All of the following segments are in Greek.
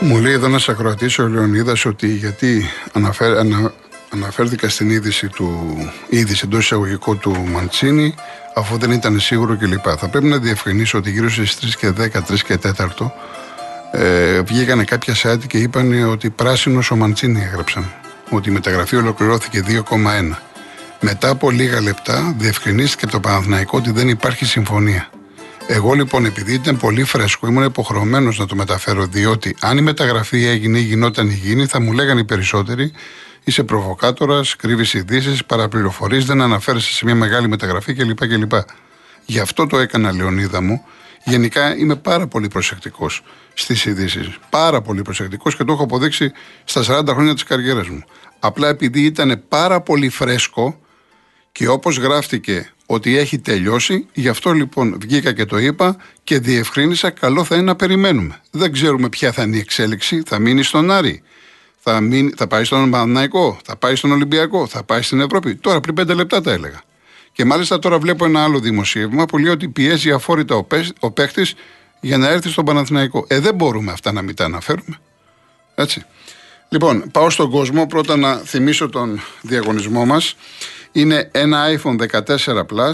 Μου λέει εδώ ένας ακροατής ο Λεωνίδας ότι γιατί αναφέρ, ανα, αναφέρθηκα στην είδηση του είδηση εντός εισαγωγικού του Μαντσίνη, αφού δεν ήταν σίγουρο κλπ. Θα πρέπει να διευκρινίσω ότι γύρω στις 3 και 10, 3 και 4 ε, βγήκανε κάποια site και είπαν ότι πράσινος ο Μαντσίνη έγραψαν. Ότι η μεταγραφή ολοκληρώθηκε 2,1. Μετά από λίγα λεπτά διευκρινίστηκε από το Παναθηναϊκό ότι δεν υπάρχει συμφωνία. Εγώ λοιπόν, επειδή ήταν πολύ φρέσκο, ήμουν υποχρεωμένος να το μεταφέρω, διότι αν η μεταγραφή έγινε ή γινόταν η γίνει, θα μου λέγανε οι περισσότεροι, είσαι προβοκάτορας, κρύβεις ειδήσεις, παραπληροφορείς, δεν αναφέρεσαι σε μια μεγάλη μεταγραφή κλπ. κλπ. Γι' αυτό το έκανα, Λεωνίδα μου. Γενικά είμαι πάρα πολύ προσεκτικός στις ειδήσεις. Πάρα πολύ προσεκτικός και το έχω αποδείξει στα 40 χρόνια της καριέρας μου. Απλά επειδή ήταν πάρα πολύ φρέσκο και όπως γράφτηκε ότι έχει τελειώσει. Γι' αυτό λοιπόν βγήκα και το είπα και διευκρίνησα. Καλό θα είναι να περιμένουμε. Δεν ξέρουμε ποια θα είναι η εξέλιξη. Θα μείνει στον Άρη. Θα, μείνει, θα πάει στον Παναναϊκό. Θα πάει στον Ολυμπιακό. Θα πάει στην Ευρώπη. Τώρα πριν πέντε λεπτά τα έλεγα. Και μάλιστα τώρα βλέπω ένα άλλο δημοσίευμα που λέει ότι πιέζει αφόρητα ο, ο παίχτης για να έρθει στον Παναθηναϊκό. Ε, δεν μπορούμε αυτά να μην τα αναφέρουμε. Έτσι. Λοιπόν, πάω στον κόσμο. Πρώτα να θυμίσω τον διαγωνισμό μας είναι ένα iPhone 14 Plus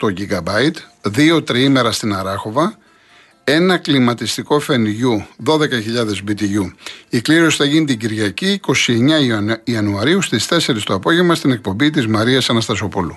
128 GB, δύο τριήμερα στην Αράχοβα, ένα κλιματιστικό φενιού 12.000 BTU. Η κλήρωση θα γίνει την Κυριακή 29 Ιανουαρίου στις 4 το απόγευμα στην εκπομπή της Μαρίας Αναστασοπούλου.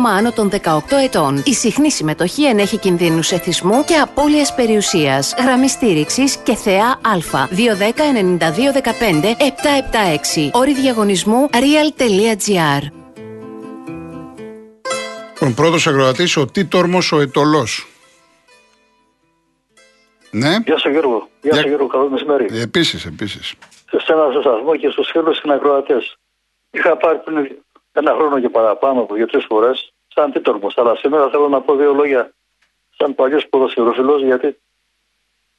άτομα άνω των 18 ετών. Η συχνή συμμετοχή ενέχει κινδύνους εθισμού και απώλειας περιουσίας. Γραμμή στήριξης και θεά Α. 210-9215-776. Όρη διαγωνισμού real.gr. Ο πρώτος αγροατή, ο Τίτορμος ο Ετολό. Ναι. Γεια σα Γιώργο. Γεια σα Γιώργο. Καλό μεσημέρι. Επίσης, επίσης. Σε ένα σταθμό και στους φίλους και ακροατές. Είχα πάρει πριν ένα χρόνο και παραπάνω από δύο-τρεις φορές, σαν τίτορμο. Αλλά σήμερα θέλω να πω δύο λόγια σαν παλιός ποδοσφαιροφιλός, γιατί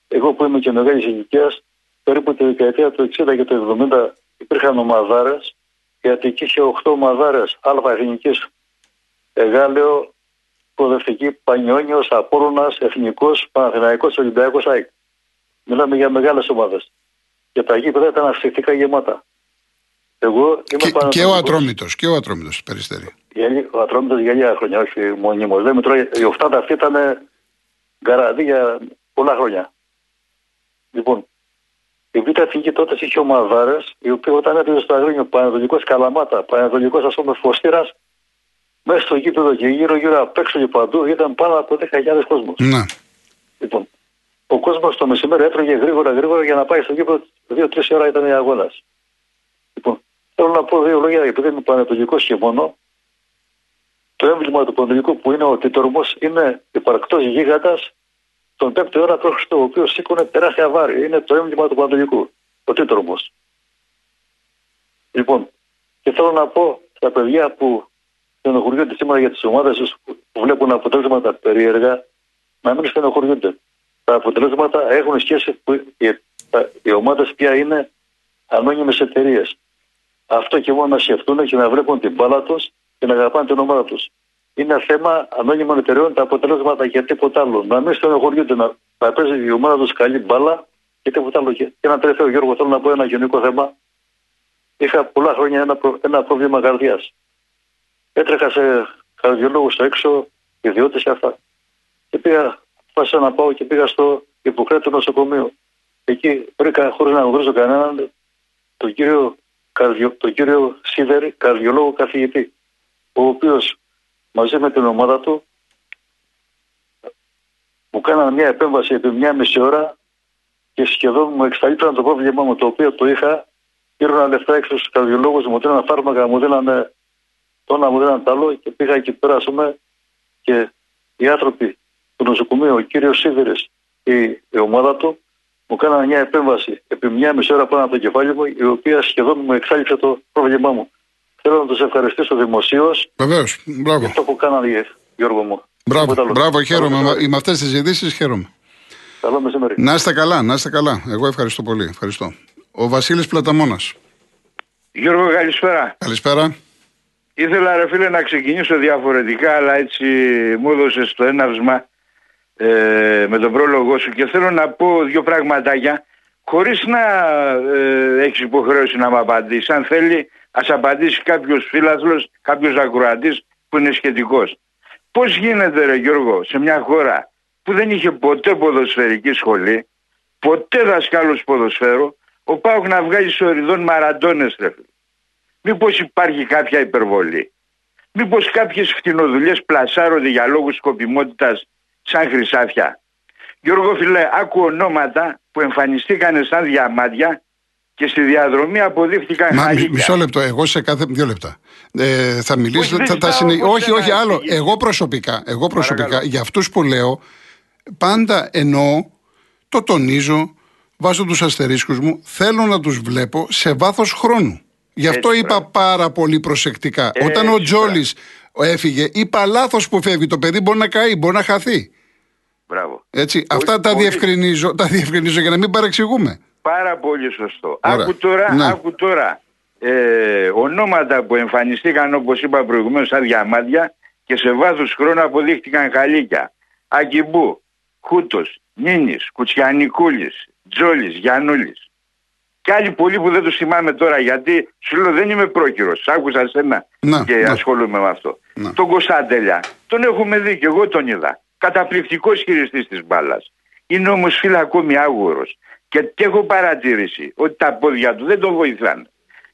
εγώ που είμαι και μεγάλης ηλικίας, περίπου τη δεκαετία του 60 και του 70 υπήρχαν ομαδάρες, γιατί εκεί είχε 8 ομαδάρες αλφα εθνικής Εγάλεο, Προοδευτική, Πανιόνιος, Απόρονα, Εθνικός, Παναθηναϊκός, Ολυμπιακός ΑΕΚ. Μιλάμε για μεγάλες ομάδες. Και τα γήπεδα ήταν αυθεντικά γεμάτα. Εγώ είμαι και, και ο Ατρόμητος, και ο Ατρόμητος περιστέρη. Ο Ατρόμητος για λίγα χρόνια, όχι μονίμω. Δεν μετρώει, η οφτάδα αυτή ήταν γκαραδί για πολλά χρόνια. Λοιπόν, η Β' Εθνική τότε είχε ομαδάρες, οι οποίοι όταν έπαιζε στο Αγρίνιο, Πανατολικό Καλαμάτα, Πανατολικό ας πούμε Φωστήρας, μέσα στο γήπεδο και γύρω-γύρω απ' έξω και παντού ήταν πάνω από 10.000 κόσμος. Ναι. Λοιπόν, ο κόσμος το μεσημέρι έτρωγε γρήγορα γρήγορα για να πάει στο γήπεδο. Δύο-τρεις ώρα ήταν η αγώνας. Λοιπόν, Θέλω να πω δύο λόγια, επειδή είμαι πανετολικό και μόνο. Το έμβλημα του πανετολικού που είναι ο τίτορμο είναι υπαρκτός γίγαντας τον 5ο αιώνα π.Χ. ο οποίο σήκωνε τεράστια βάρη. Είναι το έμβλημα του πανετολικού. Ο τίτορμο. Λοιπόν, και θέλω να πω στα παιδιά που στενοχωριούνται σήμερα για τις ομάδες τους που βλέπουν αποτέλεσματα περίεργα, να μην στενοχωριούνται. Τα αποτελέσματα έχουν σχέση που οι, οι ομάδες πια είναι ανώνυμες εταιρείες αυτό και μόνο να σκεφτούν και να βλέπουν την μπάλα τους και να αγαπάνε την ομάδα τους. Είναι θέμα ανώνυμων εταιρεών τα αποτελέσματα για τίποτα άλλο. Να μην στενοχωριούνται να, να παίζει η ομάδα τους καλή μπάλα και τίποτα άλλο. Και ένα τελευταίο, Γιώργο, θέλω να πω ένα γενικό θέμα. Είχα πολλά χρόνια ένα, προ, ένα πρόβλημα καρδιάς. Έτρεχα σε καρδιολόγους στο έξω, ιδιώτες και αυτά. Και πήγα, πάσα να πάω και πήγα στο υποκράτο νοσοκομείο. Εκεί βρήκα, χωρίς να γνωρίζω κανέναν, τον κύριο καρδιο, τον κύριο Σίδερη, καρδιολόγο καθηγητή, ο οποίος μαζί με την ομάδα του μου κάνανε μια επέμβαση επί μια μισή ώρα και σχεδόν μου εξαλείπτωναν το πρόβλημά μου το οποίο το είχα. Πήραν λεφτά έξω στους καρδιολόγους, μου δίνανε φάρμακα, μου δίνανε το ένα, μου δίνανε το άλλο και πήγα εκεί πέρα, πούμε, και οι άνθρωποι του νοσοκομείου, ο κύριος Σίδερης η, η ομάδα του μου κάνανε μια επέμβαση επί μια μισή ώρα πάνω από το κεφάλι μου, η οποία σχεδόν μου εξάλληψε το πρόβλημά μου. Θέλω να τους ευχαριστήσω δημοσίως. Βεβαίως. Μπράβο. Για αυτό που κάνανε, Γιώργο μου. Μπράβο, μπράβο χαίρομαι. Με αυτές τις ειδήσεις χαίρομαι. Καλό μεσημέρι. Να είστε καλά, να είστε καλά. Εγώ ευχαριστώ πολύ. Ευχαριστώ. Ο Βασίλης Πλαταμόνα. Γιώργο, καλησπέρα. Καλησπέρα. Ήθελα ρε φίλε να ξεκινήσω διαφορετικά, αλλά έτσι μου έδωσες το έναυσμα ε, με τον πρόλογο σου και θέλω να πω δύο πραγματάκια χωρίς να ε, έχεις υποχρέωση να μου απαντήσεις. Αν θέλει ας απαντήσει κάποιος φίλαθλος, κάποιος ακροατής που είναι σχετικός. Πώς γίνεται ρε Γιώργο σε μια χώρα που δεν είχε ποτέ ποδοσφαιρική σχολή, ποτέ δασκάλους ποδοσφαίρου, ο Πάουκ να βγάζει σοριδών μαραντώνες ρε φίλε. Μήπως υπάρχει κάποια υπερβολή; Μήπως κάποιες φτηνοδουλειές πλασάρονται για λόγους σκοπιμότητας σαν χρυσάφια. Γιώργο Φιλέ, άκου ονόματα που εμφανιστήκαν σαν διαμάντια και στη διαδρομή αποδείχτηκαν Μα, Μισό λεπτό, εγώ σε κάθε δύο λεπτά. Ε, θα μιλήσω, όχι, θα, θα συνε... όχι, όχι, άλλο. Εγώ προσωπικά, εγώ προσωπικά για αυτούς που λέω, πάντα εννοώ, το τονίζω, βάζω τους αστερίσκους μου, θέλω να τους βλέπω σε βάθος χρόνου. Γι' αυτό είπα πάρα πολύ προσεκτικά. Όταν ο Τζόλης έφυγε, είπα λάθος που φεύγει. Το παιδί μπορεί να καεί, μπορεί να χαθεί. Μπράβο. Έτσι, αυτά τα διευκρινίζω, τα διευκρινίζω για να μην παρεξηγούμε. Πάρα πολύ σωστό. Άκου τώρα, ναι. άκου τώρα ε, ονόματα που εμφανιστήκαν όπως είπα προηγουμένως σαν διαμάντια και σε βάθος χρόνου αποδείχτηκαν χαλίκια. Ακιμπού, Χούτος, Νίνης, Κουτσιανικούλης, Τζόλης, Γιαννούλης. Και άλλοι πολλοί που δεν του θυμάμαι τώρα γιατί σου λέω δεν είμαι πρόκυρος. Άκουσα σένα να, και να. ασχολούμαι με αυτό. Να. Τον Κωνσταντέλια τον έχουμε δει και εγώ τον είδα. Καταπληκτικός χειριστής της μπάλας. Είναι όμως φίλα ακόμη άγουρος. Και, και έχω παρατηρήσει ότι τα πόδια του δεν τον βοηθάνε.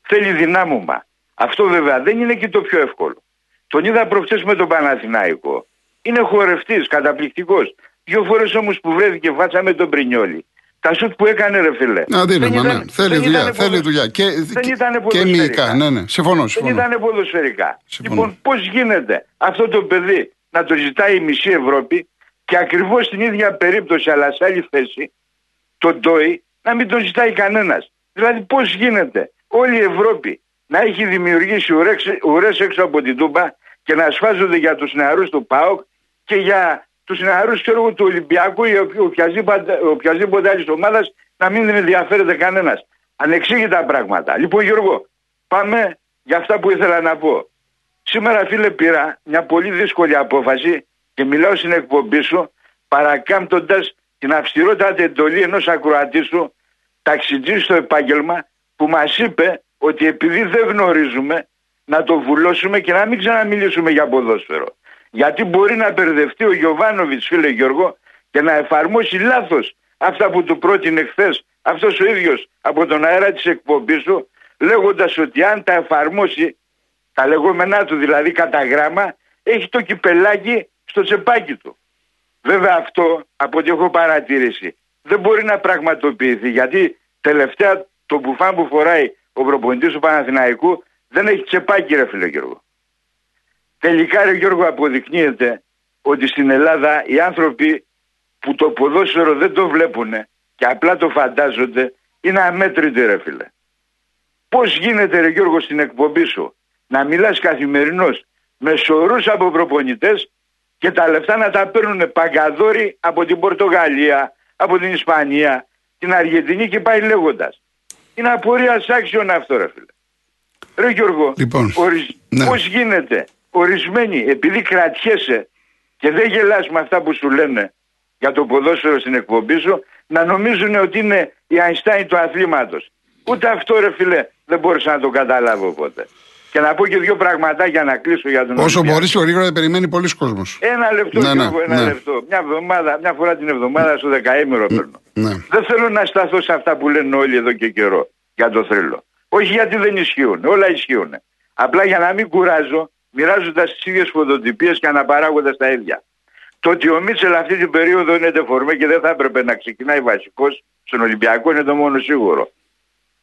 Θέλει δυνάμωμα. Αυτό βέβαια δεν είναι και το πιο εύκολο. Τον είδα προχθές με τον Παναθηνάικο. Είναι χορευτής, καταπληκτικός. Δύο φορές όμως που βρέθηκε φάτσα με τον Πρινιόλη. Τα σουτ που έκανε ρε φίλε. Να δίνει, ναι. Θέλει δουλειά, θέλει δουλειά. Και, δεν ήταν και μυϊκά, ναι, ναι. Συμφωνώ, συμφωνώ. Δεν ήταν ποδοσφαιρικά. Συμφωνώ. Λοιπόν, πώς γίνεται αυτό το παιδί να το ζητάει η μισή Ευρώπη και ακριβώς στην ίδια περίπτωση αλλά σε άλλη θέση το Ντόι να μην το ζητάει κανένας. Δηλαδή πώς γίνεται όλη η Ευρώπη να έχει δημιουργήσει ουρές έξω από την Τούμπα και να ασφάζονται για τους νεαρούς του ΠΑΟΚ και για τους νεαρούς του Ολυμπιακού ή οποιασδήποτε, οποιασδήποτε άλλης ομάδας να μην ενδιαφέρεται κανένας. Ανεξήγητα πράγματα. Λοιπόν, Γιώργο, πάμε για αυτά που ήθελα να πω. Σήμερα, φίλε, πήρα μια πολύ δύσκολη απόφαση και μιλάω στην εκπομπή σου παρακάμπτοντας την αυστηρότατη εντολή ενός ακροατής σου, ταξιτζής στο επάγγελμα, που μας είπε ότι επειδή δεν γνωρίζουμε να το βουλώσουμε και να μην ξαναμιλήσουμε για ποδόσφαιρο. Γιατί μπορεί να μπερδευτεί ο Γιωβάνοβιτς, φίλε Γιώργο, και να εφαρμόσει λάθος αυτά που του πρότεινε χθες αυτός ο ίδιος από τον αέρα της εκπομπής του, λέγοντας ότι αν τα εφαρμόσει, τα λεγόμενά του δηλαδή κατά γράμμα, έχει το κυπελάκι στο τσεπάκι του. Βέβαια αυτό, από ό,τι έχω παρατήρηση, δεν μπορεί να πραγματοποιηθεί γιατί τελευταία το μπουφάν που φοράει ο προπονητής του Παναθηναϊκού δεν έχει τσεπάκι ρε φίλε Γιώργο. Τελικά ρε Γιώργο αποδεικνύεται ότι στην Ελλάδα οι άνθρωποι που το ποδόσφαιρο δεν το βλέπουν και απλά το φαντάζονται είναι αμέτρητοι ρε φίλε. Πώς γίνεται ρε Γιώργο στην εκπομπή σου να μιλάς καθημερινώς με σωρούς από προπονητές και τα λεφτά να τα παίρνουν παγκαδόροι από την Πορτογαλία, από την Ισπανία, την Αργεντινή και πάει λέγοντας. Είναι απορία άξιον αυτό ρε φίλε. Ρε Γιώργο, λοιπόν, ναι. πώς γίνεται ορισμένοι επειδή κρατιέσαι και δεν γελάς με αυτά που σου λένε για το ποδόσφαιρο στην εκπομπή σου να νομίζουν ότι είναι η Αϊνστάιν του αθλήματος. Ούτε αυτό ρε φίλε δεν μπορούσα να το καταλάβω ποτέ. Και να πω και δύο πραγματάκια να κλείσω για τον Όσο μπορείς πιο γρήγορα περιμένει πολλοί κόσμος. Ένα λεπτό, ναι, ναι, ένα ναι. λεπτό. Μια, εβδομάδα, μια φορά την εβδομάδα στο δεκαήμερο παίρνω. Ναι. Δεν θέλω να σταθώ σε αυτά που λένε όλοι εδώ και καιρό για το θρύλο. Όχι γιατί δεν ισχύουν, όλα ισχύουν. Απλά για να μην κουράζω, μοιράζοντας τις ίδιες φωτοτυπίες και αναπαράγοντας τα ίδια. Το ότι ο Μίτσελ αυτή την περίοδο είναι τεφορμέ και δεν θα έπρεπε να ξεκινάει βασικός στον Ολυμπιακό είναι το μόνο σίγουρο.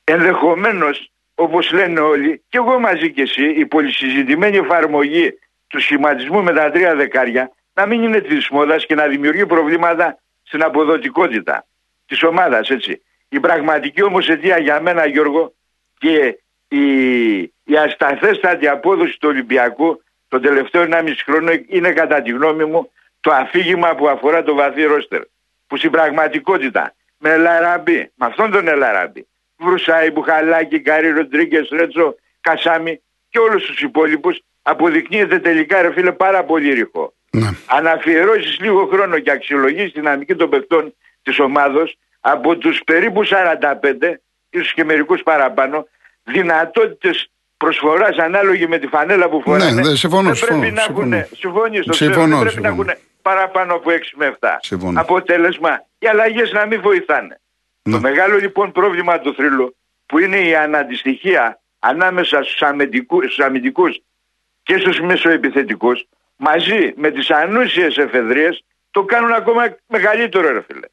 Ενδεχομένως, όπως λένε όλοι, και εγώ μαζί και εσύ, η πολυσυζητημένη εφαρμογή του σχηματισμού με τα τρία δεκάρια να μην είναι της μόδας και να δημιουργεί προβλήματα στην αποδοτικότητα της ομάδας έτσι. Η πραγματική όμως αιτία για μένα Γιώργο και η, η ασταθέστατη απόδοση του Ολυμπιακού τον τελευταίο 1,5 χρόνο είναι κατά τη γνώμη μου το αφήγημα που αφορά το βαθύ ρόστερ. Που στην πραγματικότητα με Ελαραμπή, με αυτόν τον Ελαραμπή, Βρουσάη, Μπουχαλάκη, Καρή, Ροντρίγκες, Ρέτσο, Κασάμι και όλους τους υπόλοιπους αποδεικνύεται τελικά ρε φίλε πάρα πολύ ρηχό. Ναι. Αν αφιερώσει λίγο χρόνο και αξιολογήσει τη δυναμική των παιχτών της ομάδος από τους περίπου 45, ίσως και μερικούς παραπάνω, δυνατότητες προσφοράς ανάλογη με τη φανέλα που φοράνε. Ναι, δεν, συμφωνώ, δεν συμφωνώ, πρέπει συμφωνώ. να έχουν, συμφωνεί στο Συμφωνώ, δεν πρέπει συμφωνώ. να έχουν παραπάνω από 6 με 7. Συμφωνώ. Αποτέλεσμα, οι αλλαγές να μην βοηθάνε. Ναι. Το μεγάλο λοιπόν πρόβλημα του θρύλου που είναι η αναντιστοιχία ανάμεσα στους αμυντικούς, στους αμυντικούς και στους μεσοεπιθετικούς μαζί με τις ανούσιες εφεδρίες το κάνουν ακόμα μεγαλύτερο ρε φίλε.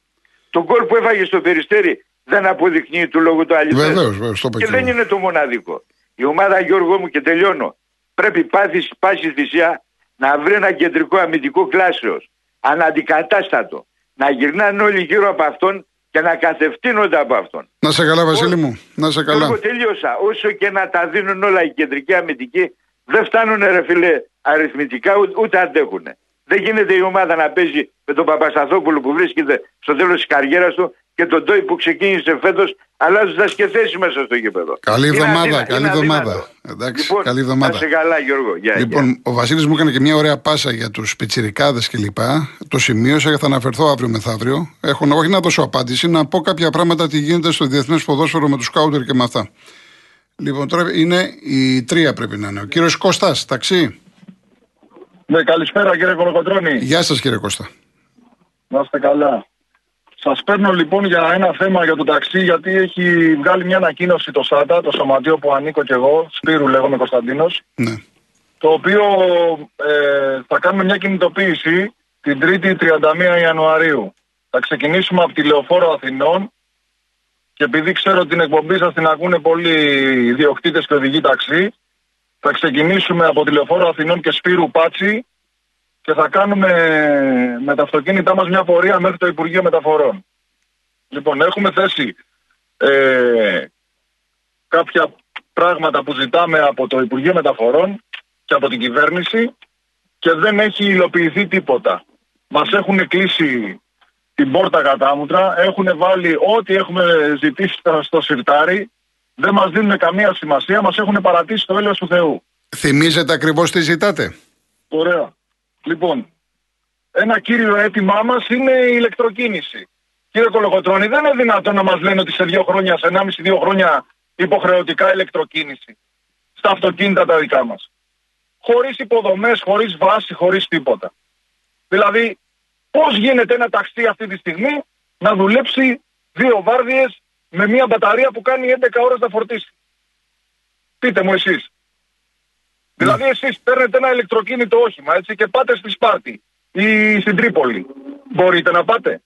Το γκολ που έφαγε στο Περιστέρι δεν αποδεικνύει του λόγου το αληθές. Βεβαίως, βεβαίως, το είπα Και και δεν εγώ. είναι το μοναδικό. Η ομάδα Γιώργο μου και τελειώνω. Πρέπει πάθη, πάσης θυσία να βρει ένα κεντρικό αμυντικό κλάσεως. Αναντικατάστατο. Να γυρνάνε όλοι γύρω από αυτόν και να καθευτύνονται από αυτόν. Να σε καλά, Βασίλη μου. Να σε καλά. Εγώ τελείωσα. Όσο και να τα δίνουν όλα οι κεντρικοί αμυντικοί, δεν φτάνουν ρε φίλε αριθμητικά ούτε, ούτε αντέχουν. Δεν γίνεται η ομάδα να παίζει με τον Παπασταθόπουλο που βρίσκεται στο τέλος της καριέρας του και τον Τόι που ξεκίνησε φέτος αλλάζοντας και θέση μέσα στο γήπεδο. Καλή Είναι εβδομάδα, αδύνα- καλή είναι εβδομάδα. αδύνατο. Εντάξει, λοιπόν, καλή εβδομάδα. Να σε καλά Γιώργο. Γεια, Λοιπόν, γεια. ο Βασίλης μου έκανε και μια ωραία πάσα για τους πιτσιρικάδες κλπ. Το σημείωσα, θα αναφερθώ αύριο μεθαύριο. Έχω όχι να δώσω απάντηση, να πω κάποια πράγματα τι γίνεται στο διεθνές ποδόσφαιρο με τους κάουτερ και με αυτά. Λοιπόν, τώρα είναι η τρία πρέπει να είναι. Ο κύριος Κώστας, ταξί. Ναι, καλησπέρα κύριε Κολοκοτρώνη. Γεια σας κύριε Κώστα. Να είστε καλά. Σας παίρνω λοιπόν για ένα θέμα για το ταξί, γιατί έχει βγάλει μια ανακοίνωση το ΣΑΤΑ, το σωματείο που ανήκω κι εγώ, Σπύρου λέγομαι Κωνσταντίνος, Ναι. το οποίο ε, θα κάνουμε μια κινητοποίηση την 3η 31 Ιανουαρίου. Θα ξεκινήσουμε από τη Λεωφόρο Αθηνών και επειδή ξέρω ότι την εκπομπή σας την ακούνε πολλοί ιδιοκτήτες και οδηγοί ταξί, θα ξεκινήσουμε από τη Λεωφόρο Αθηνών και Σπύρου Πάτσι και θα κάνουμε με τα αυτοκίνητά μας μια πορεία μέχρι το Υπουργείο Μεταφορών. Λοιπόν, έχουμε θέσει ε, κάποια πράγματα που ζητάμε από το Υπουργείο Μεταφορών και από την κυβέρνηση και δεν έχει υλοποιηθεί τίποτα. Μας έχουν κλείσει την πόρτα κατάμουτρα, έχουν βάλει ό,τι έχουμε ζητήσει στο- στο σιρτάρι, δεν μας δίνουν καμία σημασία, μας έχουν παρατήσει το έλεος του Θεού. Θυμίζετε ακριβώς τι ζητάτε; Ωραία. Λοιπόν, ένα κύριο αίτημά μας είναι η ηλεκτροκίνηση. Κύριε Κολοκοτρώνη, δεν είναι δυνατόν να μας λένε ότι σε δύο χρόνια, σε 1,5-2 χρόνια υποχρεωτικά ηλεκτροκίνηση στα αυτοκίνητα τα δικά μας. Χωρίς υποδομές, χωρίς βάση, χωρίς τίποτα. Δηλαδή, πώς γίνεται ένα ταξί αυτή τη στιγμή να δουλέψει δύο βάρδιες με μια μπαταρία που κάνει 11 ώρες να φορτίσει; Πείτε μου εσείς. Δηλαδή εσείς παίρνετε ένα ηλεκτροκίνητο όχημα έτσι, και πάτε στη Σπάρτη ή στην Τρίπολη. Μπορείτε να πάτε;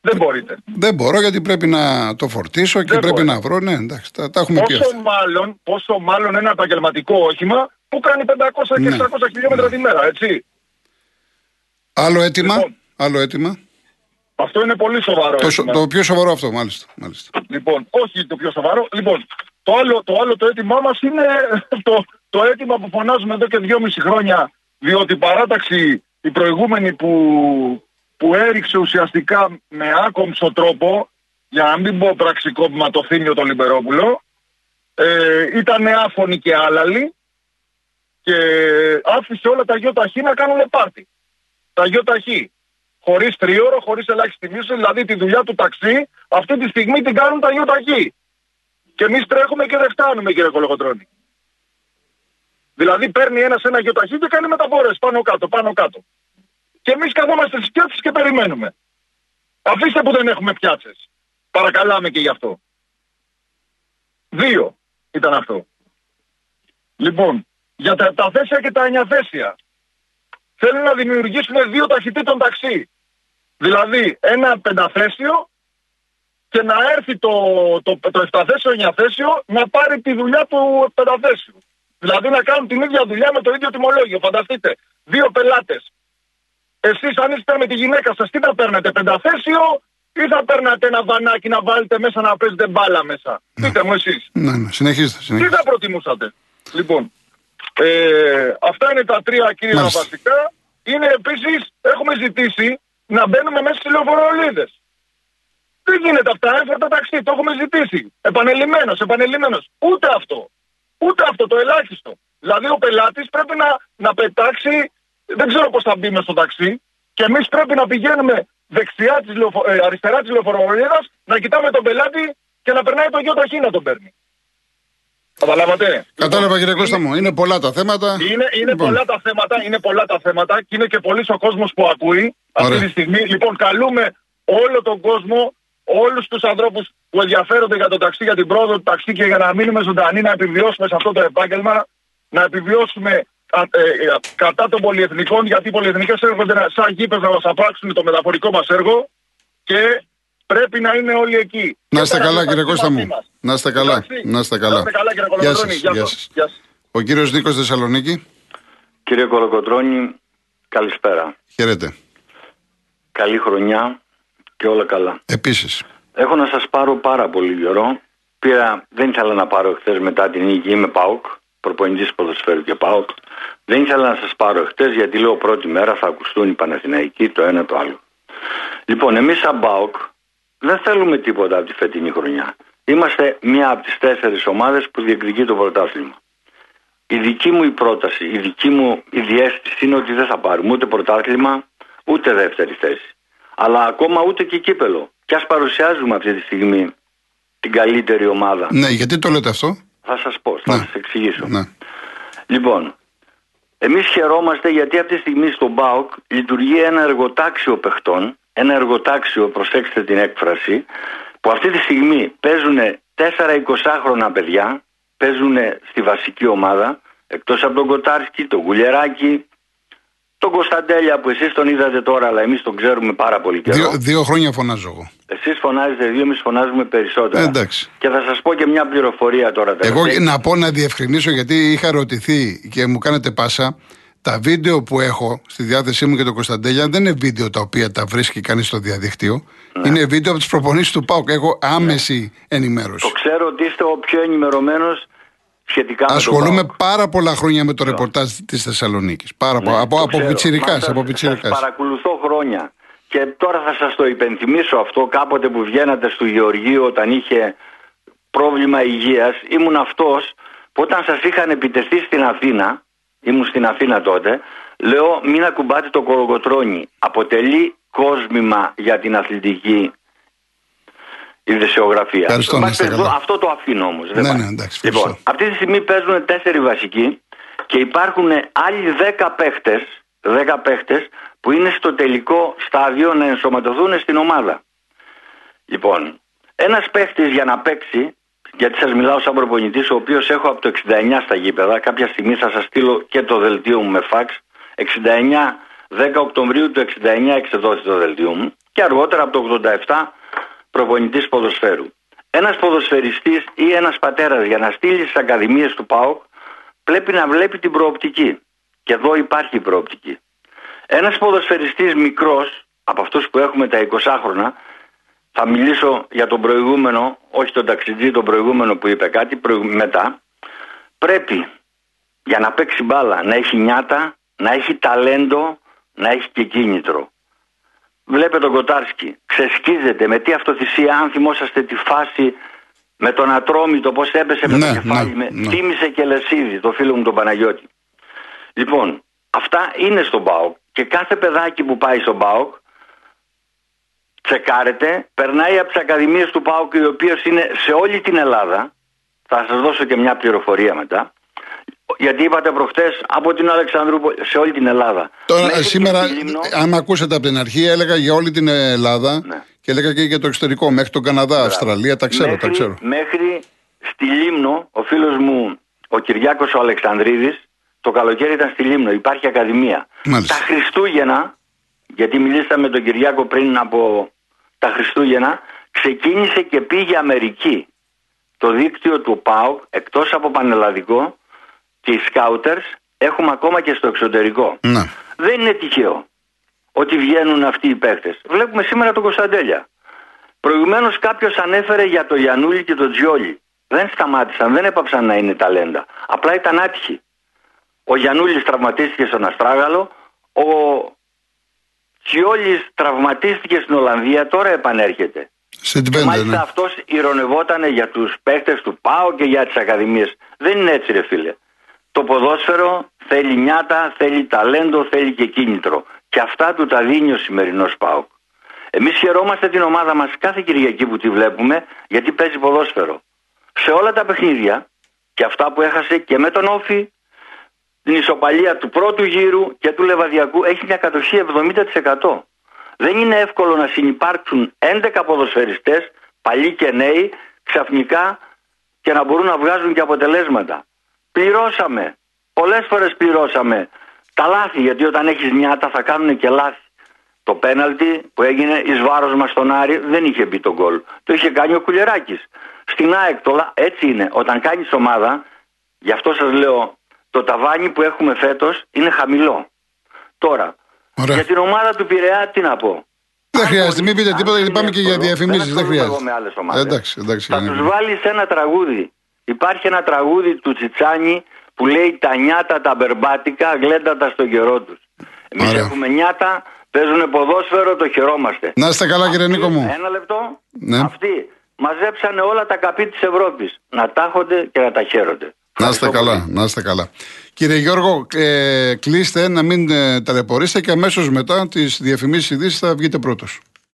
Δεν μπορείτε. Δεν μπορώ γιατί πρέπει να το φορτίσω και Δεν πρέπει μπορεί. να βρω. Ναι, εντάξει, τα, τα έχουμε πει Πόσο αυτά. μάλλον, πόσο μάλλον ένα επαγγελματικό όχημα που κάνει 500 και Ναι. 600 χιλιόμετρα τη μέρα, έτσι; Άλλο αίτημα. Λοιπόν. Άλλο αίτημα. Αυτό είναι πολύ σοβαρό. Το, αίτημα. το πιο σοβαρό αυτό, μάλιστα. μάλιστα. Λοιπόν, όχι το πιο σοβαρό. Λοιπόν, το άλλο το, άλλο το αίτημά μας είναι το, το αίτημα που φωνάζουμε εδώ και δυόμιση χρόνια. Διότι η παράταξη, η προηγούμενη που, που έριξε ουσιαστικά με άκομψο τρόπο, για να μην πω πραξικόπημα το θύμιο το Λιμπερόπουλο, ε, ήταν άφωνη και άλαλη και άφησε όλα τα γιοταχή να κάνουν πάρτι. Τα γιοταχή. Χωρίς τρίωρο, χωρίς ελάχιστη μίσο, δηλαδή τη δουλειά του ταξί, αυτή τη στιγμή την κάνουν τα γιοταχή. Και εμείς τρέχουμε και δεν φτάνουμε, κύριε Κολογοτρόνη. Δηλαδή παίρνει ένας ένα γιοταχή και κάνει μεταφορές πάνω κάτω, πάνω κάτω. Και εμείς καθόμαστε στις πιάτσε και περιμένουμε. Αφήστε που δεν έχουμε πιάτσες. Παρακαλάμε και γι' αυτό. Δύο ήταν αυτό. Λοιπόν, για τα επταθέσια και τα εννιαθέσια. Θέλουν να δημιουργήσουν δύο ταχυτήτων ταξί. Δηλαδή ένα πενταθέσιο και να έρθει το, το, το εφταθέσιο εννιαθέσιο να πάρει τη δουλειά του πενταθέσιου. Δηλαδή να κάνουν την ίδια δουλειά με το ίδιο τιμολόγιο. Φανταστείτε, δύο πελάτες εσείς αν είστε με τη γυναίκα σας τι θα παίρνετε, πενταθέσιο ή θα παίρνατε ένα βανάκι να βάλετε μέσα να παίζετε μπάλα μέσα; Ναι. Πείτε μου εσείς. Ναι, ναι, συνεχίστε, συνεχίστε. Τι θα προτιμούσατε; Λοιπόν, ε, αυτά είναι τα τρία κύρια βασικά. Είναι επίσης, έχουμε ζητήσει να μπαίνουμε μέσα στις λεωφορολίδες. Δεν γίνεται αυτά, έφερε το ταξί, το έχουμε ζητήσει. Επανελειμμένος, επανελειμμένος. Ούτε αυτό. Ούτε αυτό το ελάχιστο. Δηλαδή ο πελάτης πρέπει να, να πετάξει, δεν ξέρω πώς θα μπει μέσα στο ταξί, και εμείς πρέπει να πηγαίνουμε δεξιά της λεωφο... ε, αριστερά της λεωφορολίδας, να κοιτάμε τον πελάτη και να περνάει το γιο ταχύ να τον παίρνει. Καταλάβατε; Κατάλαβα κύριε Κώστα μου. Είναι πολλά τα θέματα. Είναι, είναι λοιπόν. πολλά τα θέματα, είναι πολλά τα θέματα και είναι και πολύς ο κόσμος που ακούει Ωραία. αυτή τη στιγμή. Λοιπόν, καλούμε όλο τον κόσμο, όλους τους ανθρώπους που ενδιαφέρονται για το ταξί, για την πρόοδο του ταξί και για να μείνουμε ζωντανοί, να επιβιώσουμε σε αυτό το επάγγελμα, να επιβιώσουμε ε, ε, κατά των πολυεθνικών, γιατί οι πολυεθνικές έρχονται σαν γήπεδο να μας απράξουν το μεταφορικό μας έργο και πρέπει να είναι όλοι εκεί. Να είστε καλά, κύριε Κώστα μου. Να είστε καλά. Να είστε καλά. Γεια σας. Γεια σας. Ο κύριος Νίκος Θεσσαλονίκη. Κύριε Κολοκοτρώνη, καλησπέρα. Χαίρετε. Καλή χρονιά και όλα καλά. Επίσης. Έχω να σας πάρω πάρα πολύ καιρό. Πήρα, δεν ήθελα να πάρω χθε μετά την νίκη, είμαι ΠΑΟΚ, προπονητής ποδοσφαίρου και ΠΑΟΚ. Δεν ήθελα να σας πάρω χθε γιατί λέω πρώτη μέρα θα ακουστούν οι Παναθηναϊκοί το ένα το άλλο. Λοιπόν, εμείς σαν ΠΑΟΚ δεν θέλουμε τίποτα από τη φετινή χρονιά. Είμαστε μία από τις τέσσερις ομάδες που διεκδικεί το πρωτάθλημα. Η δική μου η πρόταση, η δική μου η διέστηση είναι ότι δεν θα πάρουμε ούτε πρωτάθλημα, ούτε δεύτερη θέση. Αλλά ακόμα ούτε και κύπελο. Και ας παρουσιάζουμε αυτή τη στιγμή την καλύτερη ομάδα. Ναι, γιατί το λέτε αυτό; Θα σας πω, θα ναι. σας εξηγήσω. Ναι. Λοιπόν, εμείς χαιρόμαστε γιατί αυτή τη στιγμή στο ΜΠΑΟΚ λειτουργεί ένα εργοτάξιο παιχτών ένα εργοτάξιο, προσέξτε την έκφραση, που αυτή τη στιγμή παίζουν 4-20 παιδιά, παίζουν στη βασική ομάδα, εκτός από τον Κοτάρσκι, τον Γουλεράκη, τον Κωνσταντέλια που εσείς τον είδατε τώρα, αλλά εμείς τον ξέρουμε πάρα πολύ καιρό. Δύο, δύο χρόνια φωνάζω εγώ. Εσείς φωνάζετε δύο, εμείς φωνάζουμε περισσότερα. Ε, εντάξει. Και θα σας πω και μια πληροφορία τώρα. Εγώ να πω να διευκρινίσω γιατί είχα ρωτηθεί και μου κάνετε πάσα τα βίντεο που έχω στη διάθεσή μου και το Κωνσταντέλια δεν είναι βίντεο τα οποία τα βρίσκει κανείς στο διαδίκτυο. Ναι. Είναι βίντεο από τις προπονήσεις του ΠΑΟΚ. Έχω άμεση ναι. ενημέρωση. Το ξέρω ότι είστε ο πιο ενημερωμένος σχετικά Ασχολούμαι με το ΠΑΟΚ. πάρα πολλά χρόνια με το ναι. ρεπορτάζ της Θεσσαλονίκης. Πάρα ναι, από, από πιτσιρικάς. Από παρακολουθώ χρόνια. Και τώρα θα σας το υπενθυμίσω αυτό. Κάποτε που βγαίνατε στο Γεωργείο όταν είχε πρόβλημα υγείας, ήμουν αυτός που όταν σας είχαν επιτεθεί στην Αθήνα ήμουν στην Αθήνα τότε, λέω μην ακουμπάτε το κολοκοτρόνι. Αποτελεί κόσμημα για την αθλητική ειδησιογραφία. Αυτό το αφήνω όμως. Ναι, ναι, εντάξει, λοιπόν, αυτή τη στιγμή παίζουν τέσσερι βασικοί και υπάρχουν άλλοι δέκα παίχτες δέκα παίχτες που είναι στο τελικό στάδιο να ενσωματωθούν στην ομάδα. Λοιπόν, ένας παίχτης για να παίξει γιατί σας μιλάω σαν προπονητής ο οποίος έχω από το 69 στα γήπεδα κάποια στιγμή θα σας στείλω και το δελτίο μου με φάξ 69 10 Οκτωβρίου του 69 εξεδόθη το δελτίο μου και αργότερα από το 87 προπονητής ποδοσφαίρου ένας ποδοσφαιριστής ή ένας πατέρας για να στείλει στις ακαδημίες του ΠΑΟΚ πρέπει να βλέπει την προοπτική και εδώ υπάρχει προοπτική ένας ποδοσφαιριστής μικρός από αυτούς που έχουμε τα 20 χρόνια θα μιλήσω για τον προηγούμενο, όχι τον ταξιτζή, τον προηγούμενο που είπε κάτι μετά. Πρέπει για να παίξει μπάλα να έχει νιάτα, να έχει ταλέντο, να έχει και κίνητρο. Βλέπετε τον Κοτάρσκι, ξεσκίζεται με τι αυτοθυσία, αν θυμόσαστε τη φάση με τον Ατρόμητο, πώς έπεσε με το ναι, κεφάλι, ναι, ναι. θύμισε και Λεσίδη, το φίλο μου τον Παναγιώτη. Λοιπόν, αυτά είναι στον ΠΑΟΚ και κάθε παιδάκι που πάει στον ΠΑΟΚ τσεκάρετε, περνάει από τις ακαδημίες του ΠΑΟΚ οι οποίες είναι σε όλη την Ελλάδα. Θα σας δώσω και μια πληροφορία μετά. Γιατί είπατε προχτές από την Αλεξανδρούπολη σε όλη την Ελλάδα. Τώρα, Μέχρι σήμερα, αν ακούσατε από την αρχή, έλεγα για όλη την Ελλάδα ναι. και έλεγα και για το εξωτερικό. Μέχρι τον Καναδά, Αυστραλία, τα ξέρω. Μέχρι, τα ξέρω. μέχρι στη Λίμνο, ο φίλος μου ο Κυριάκος ο Αλεξανδρίδης, το καλοκαίρι ήταν στη Λίμνο. Υπάρχει ακαδημία. Μάλιστα. Τα Χριστούγεννα, γιατί μιλήσαμε με τον Κυριάκο πριν από τα Χριστούγεννα ξεκίνησε και πήγε Αμερική. Το δίκτυο του ΠΑΟΚ εκτός από πανελλαδικό και οι σκάουτερς έχουμε ακόμα και στο εξωτερικό. Ναι. Δεν είναι τυχαίο. ότι βγαίνουν αυτοί οι παίχτες. Βλέπουμε σήμερα τον Κωνσταντέλια. Προηγουμένως κάποιος ανέφερε για το Γιανούλη και τον Τζιόλι. Δεν σταμάτησαν, δεν έπαψαν να είναι ταλέντα. Απλά ήταν άτυχοι. Ο Γιανούλης τραυματίστηκε στον Αστράγαλο, ο Τζιόλης τραυματίστηκε στην Ολλανδία, τώρα επανέρχεται. Σε και μάλιστα ναι. αυτός ηρωνευόταν για τους παίχτες του ΠΑΟ και για τις ακαδημίες. Δεν είναι έτσι ρε φίλε. Το ποδόσφαιρο θέλει νιάτα, θέλει ταλέντο, θέλει και κίνητρο. Και αυτά του τα δίνει ο σημερινός ΠΑΟΚ. Εμείς χαιρόμαστε την ομάδα μας κάθε Κυριακή που τη βλέπουμε γιατί παίζει ποδόσφαιρο. Σε όλα τα παιχνίδια και αυτά που έχασε και με τον Όφη, την ισοπαλία του πρώτου γύρου και του Λεβαδιακού έχει μια κατοχή 70%. Δεν είναι εύκολο να συνεπάρξουν 11 ποδοσφαιριστές, παλιοί και νέοι, ξαφνικά και να μπορούν να βγάζουν και αποτελέσματα. Πληρώσαμε. Πολλές φορές πληρώσαμε τα λάθη, γιατί όταν έχεις νιάτα θα κάνουν και λάθη. Το πέναλτι που έγινε εις βάρος μας στον Άρη δεν είχε μπει τον γκολ. Το είχε κάνει ο Κουλεράκης. Στην ΑΕΚ έτσι είναι. Όταν κάνεις ομάδα, γι' αυτό σας λέω, το ταβάνι που έχουμε φέτος είναι χαμηλό. Τώρα, Ωραία. για την ομάδα του Πειραιά τι να πω. Δεν χρειάζεται, μην πείτε τίποτα γιατί πάμε και για διαφημίσεις. Δεν χρειάζεται. με άλλες ομάδες. Εντάξει, εντάξει, θα τους βάλεις ένα τραγούδι. Υπάρχει ένα τραγούδι του Τσιτσάνι που λέει τα νιάτα τα μπερμπάτικα γλέντατα στον καιρό τους. Εμείς έχουμε νιάτα, παίζουν ποδόσφαιρο, το χαιρόμαστε. Να είστε καλά, κύριε Νίκο μου. Ένα λεπτό. Ναι. Αυτοί μαζέψανε όλα τα καπί της Ευρώπης. Να τάχονται και να τα χαίρονται. Να είστε καλά, να είστε καλά. Κύριε Γιώργο, ε, κλείστε να μην ε, ταλαιπωρήσετε και αμέσως μετά τις διαφημίσεις ειδήσεις θα βγείτε πρώτος.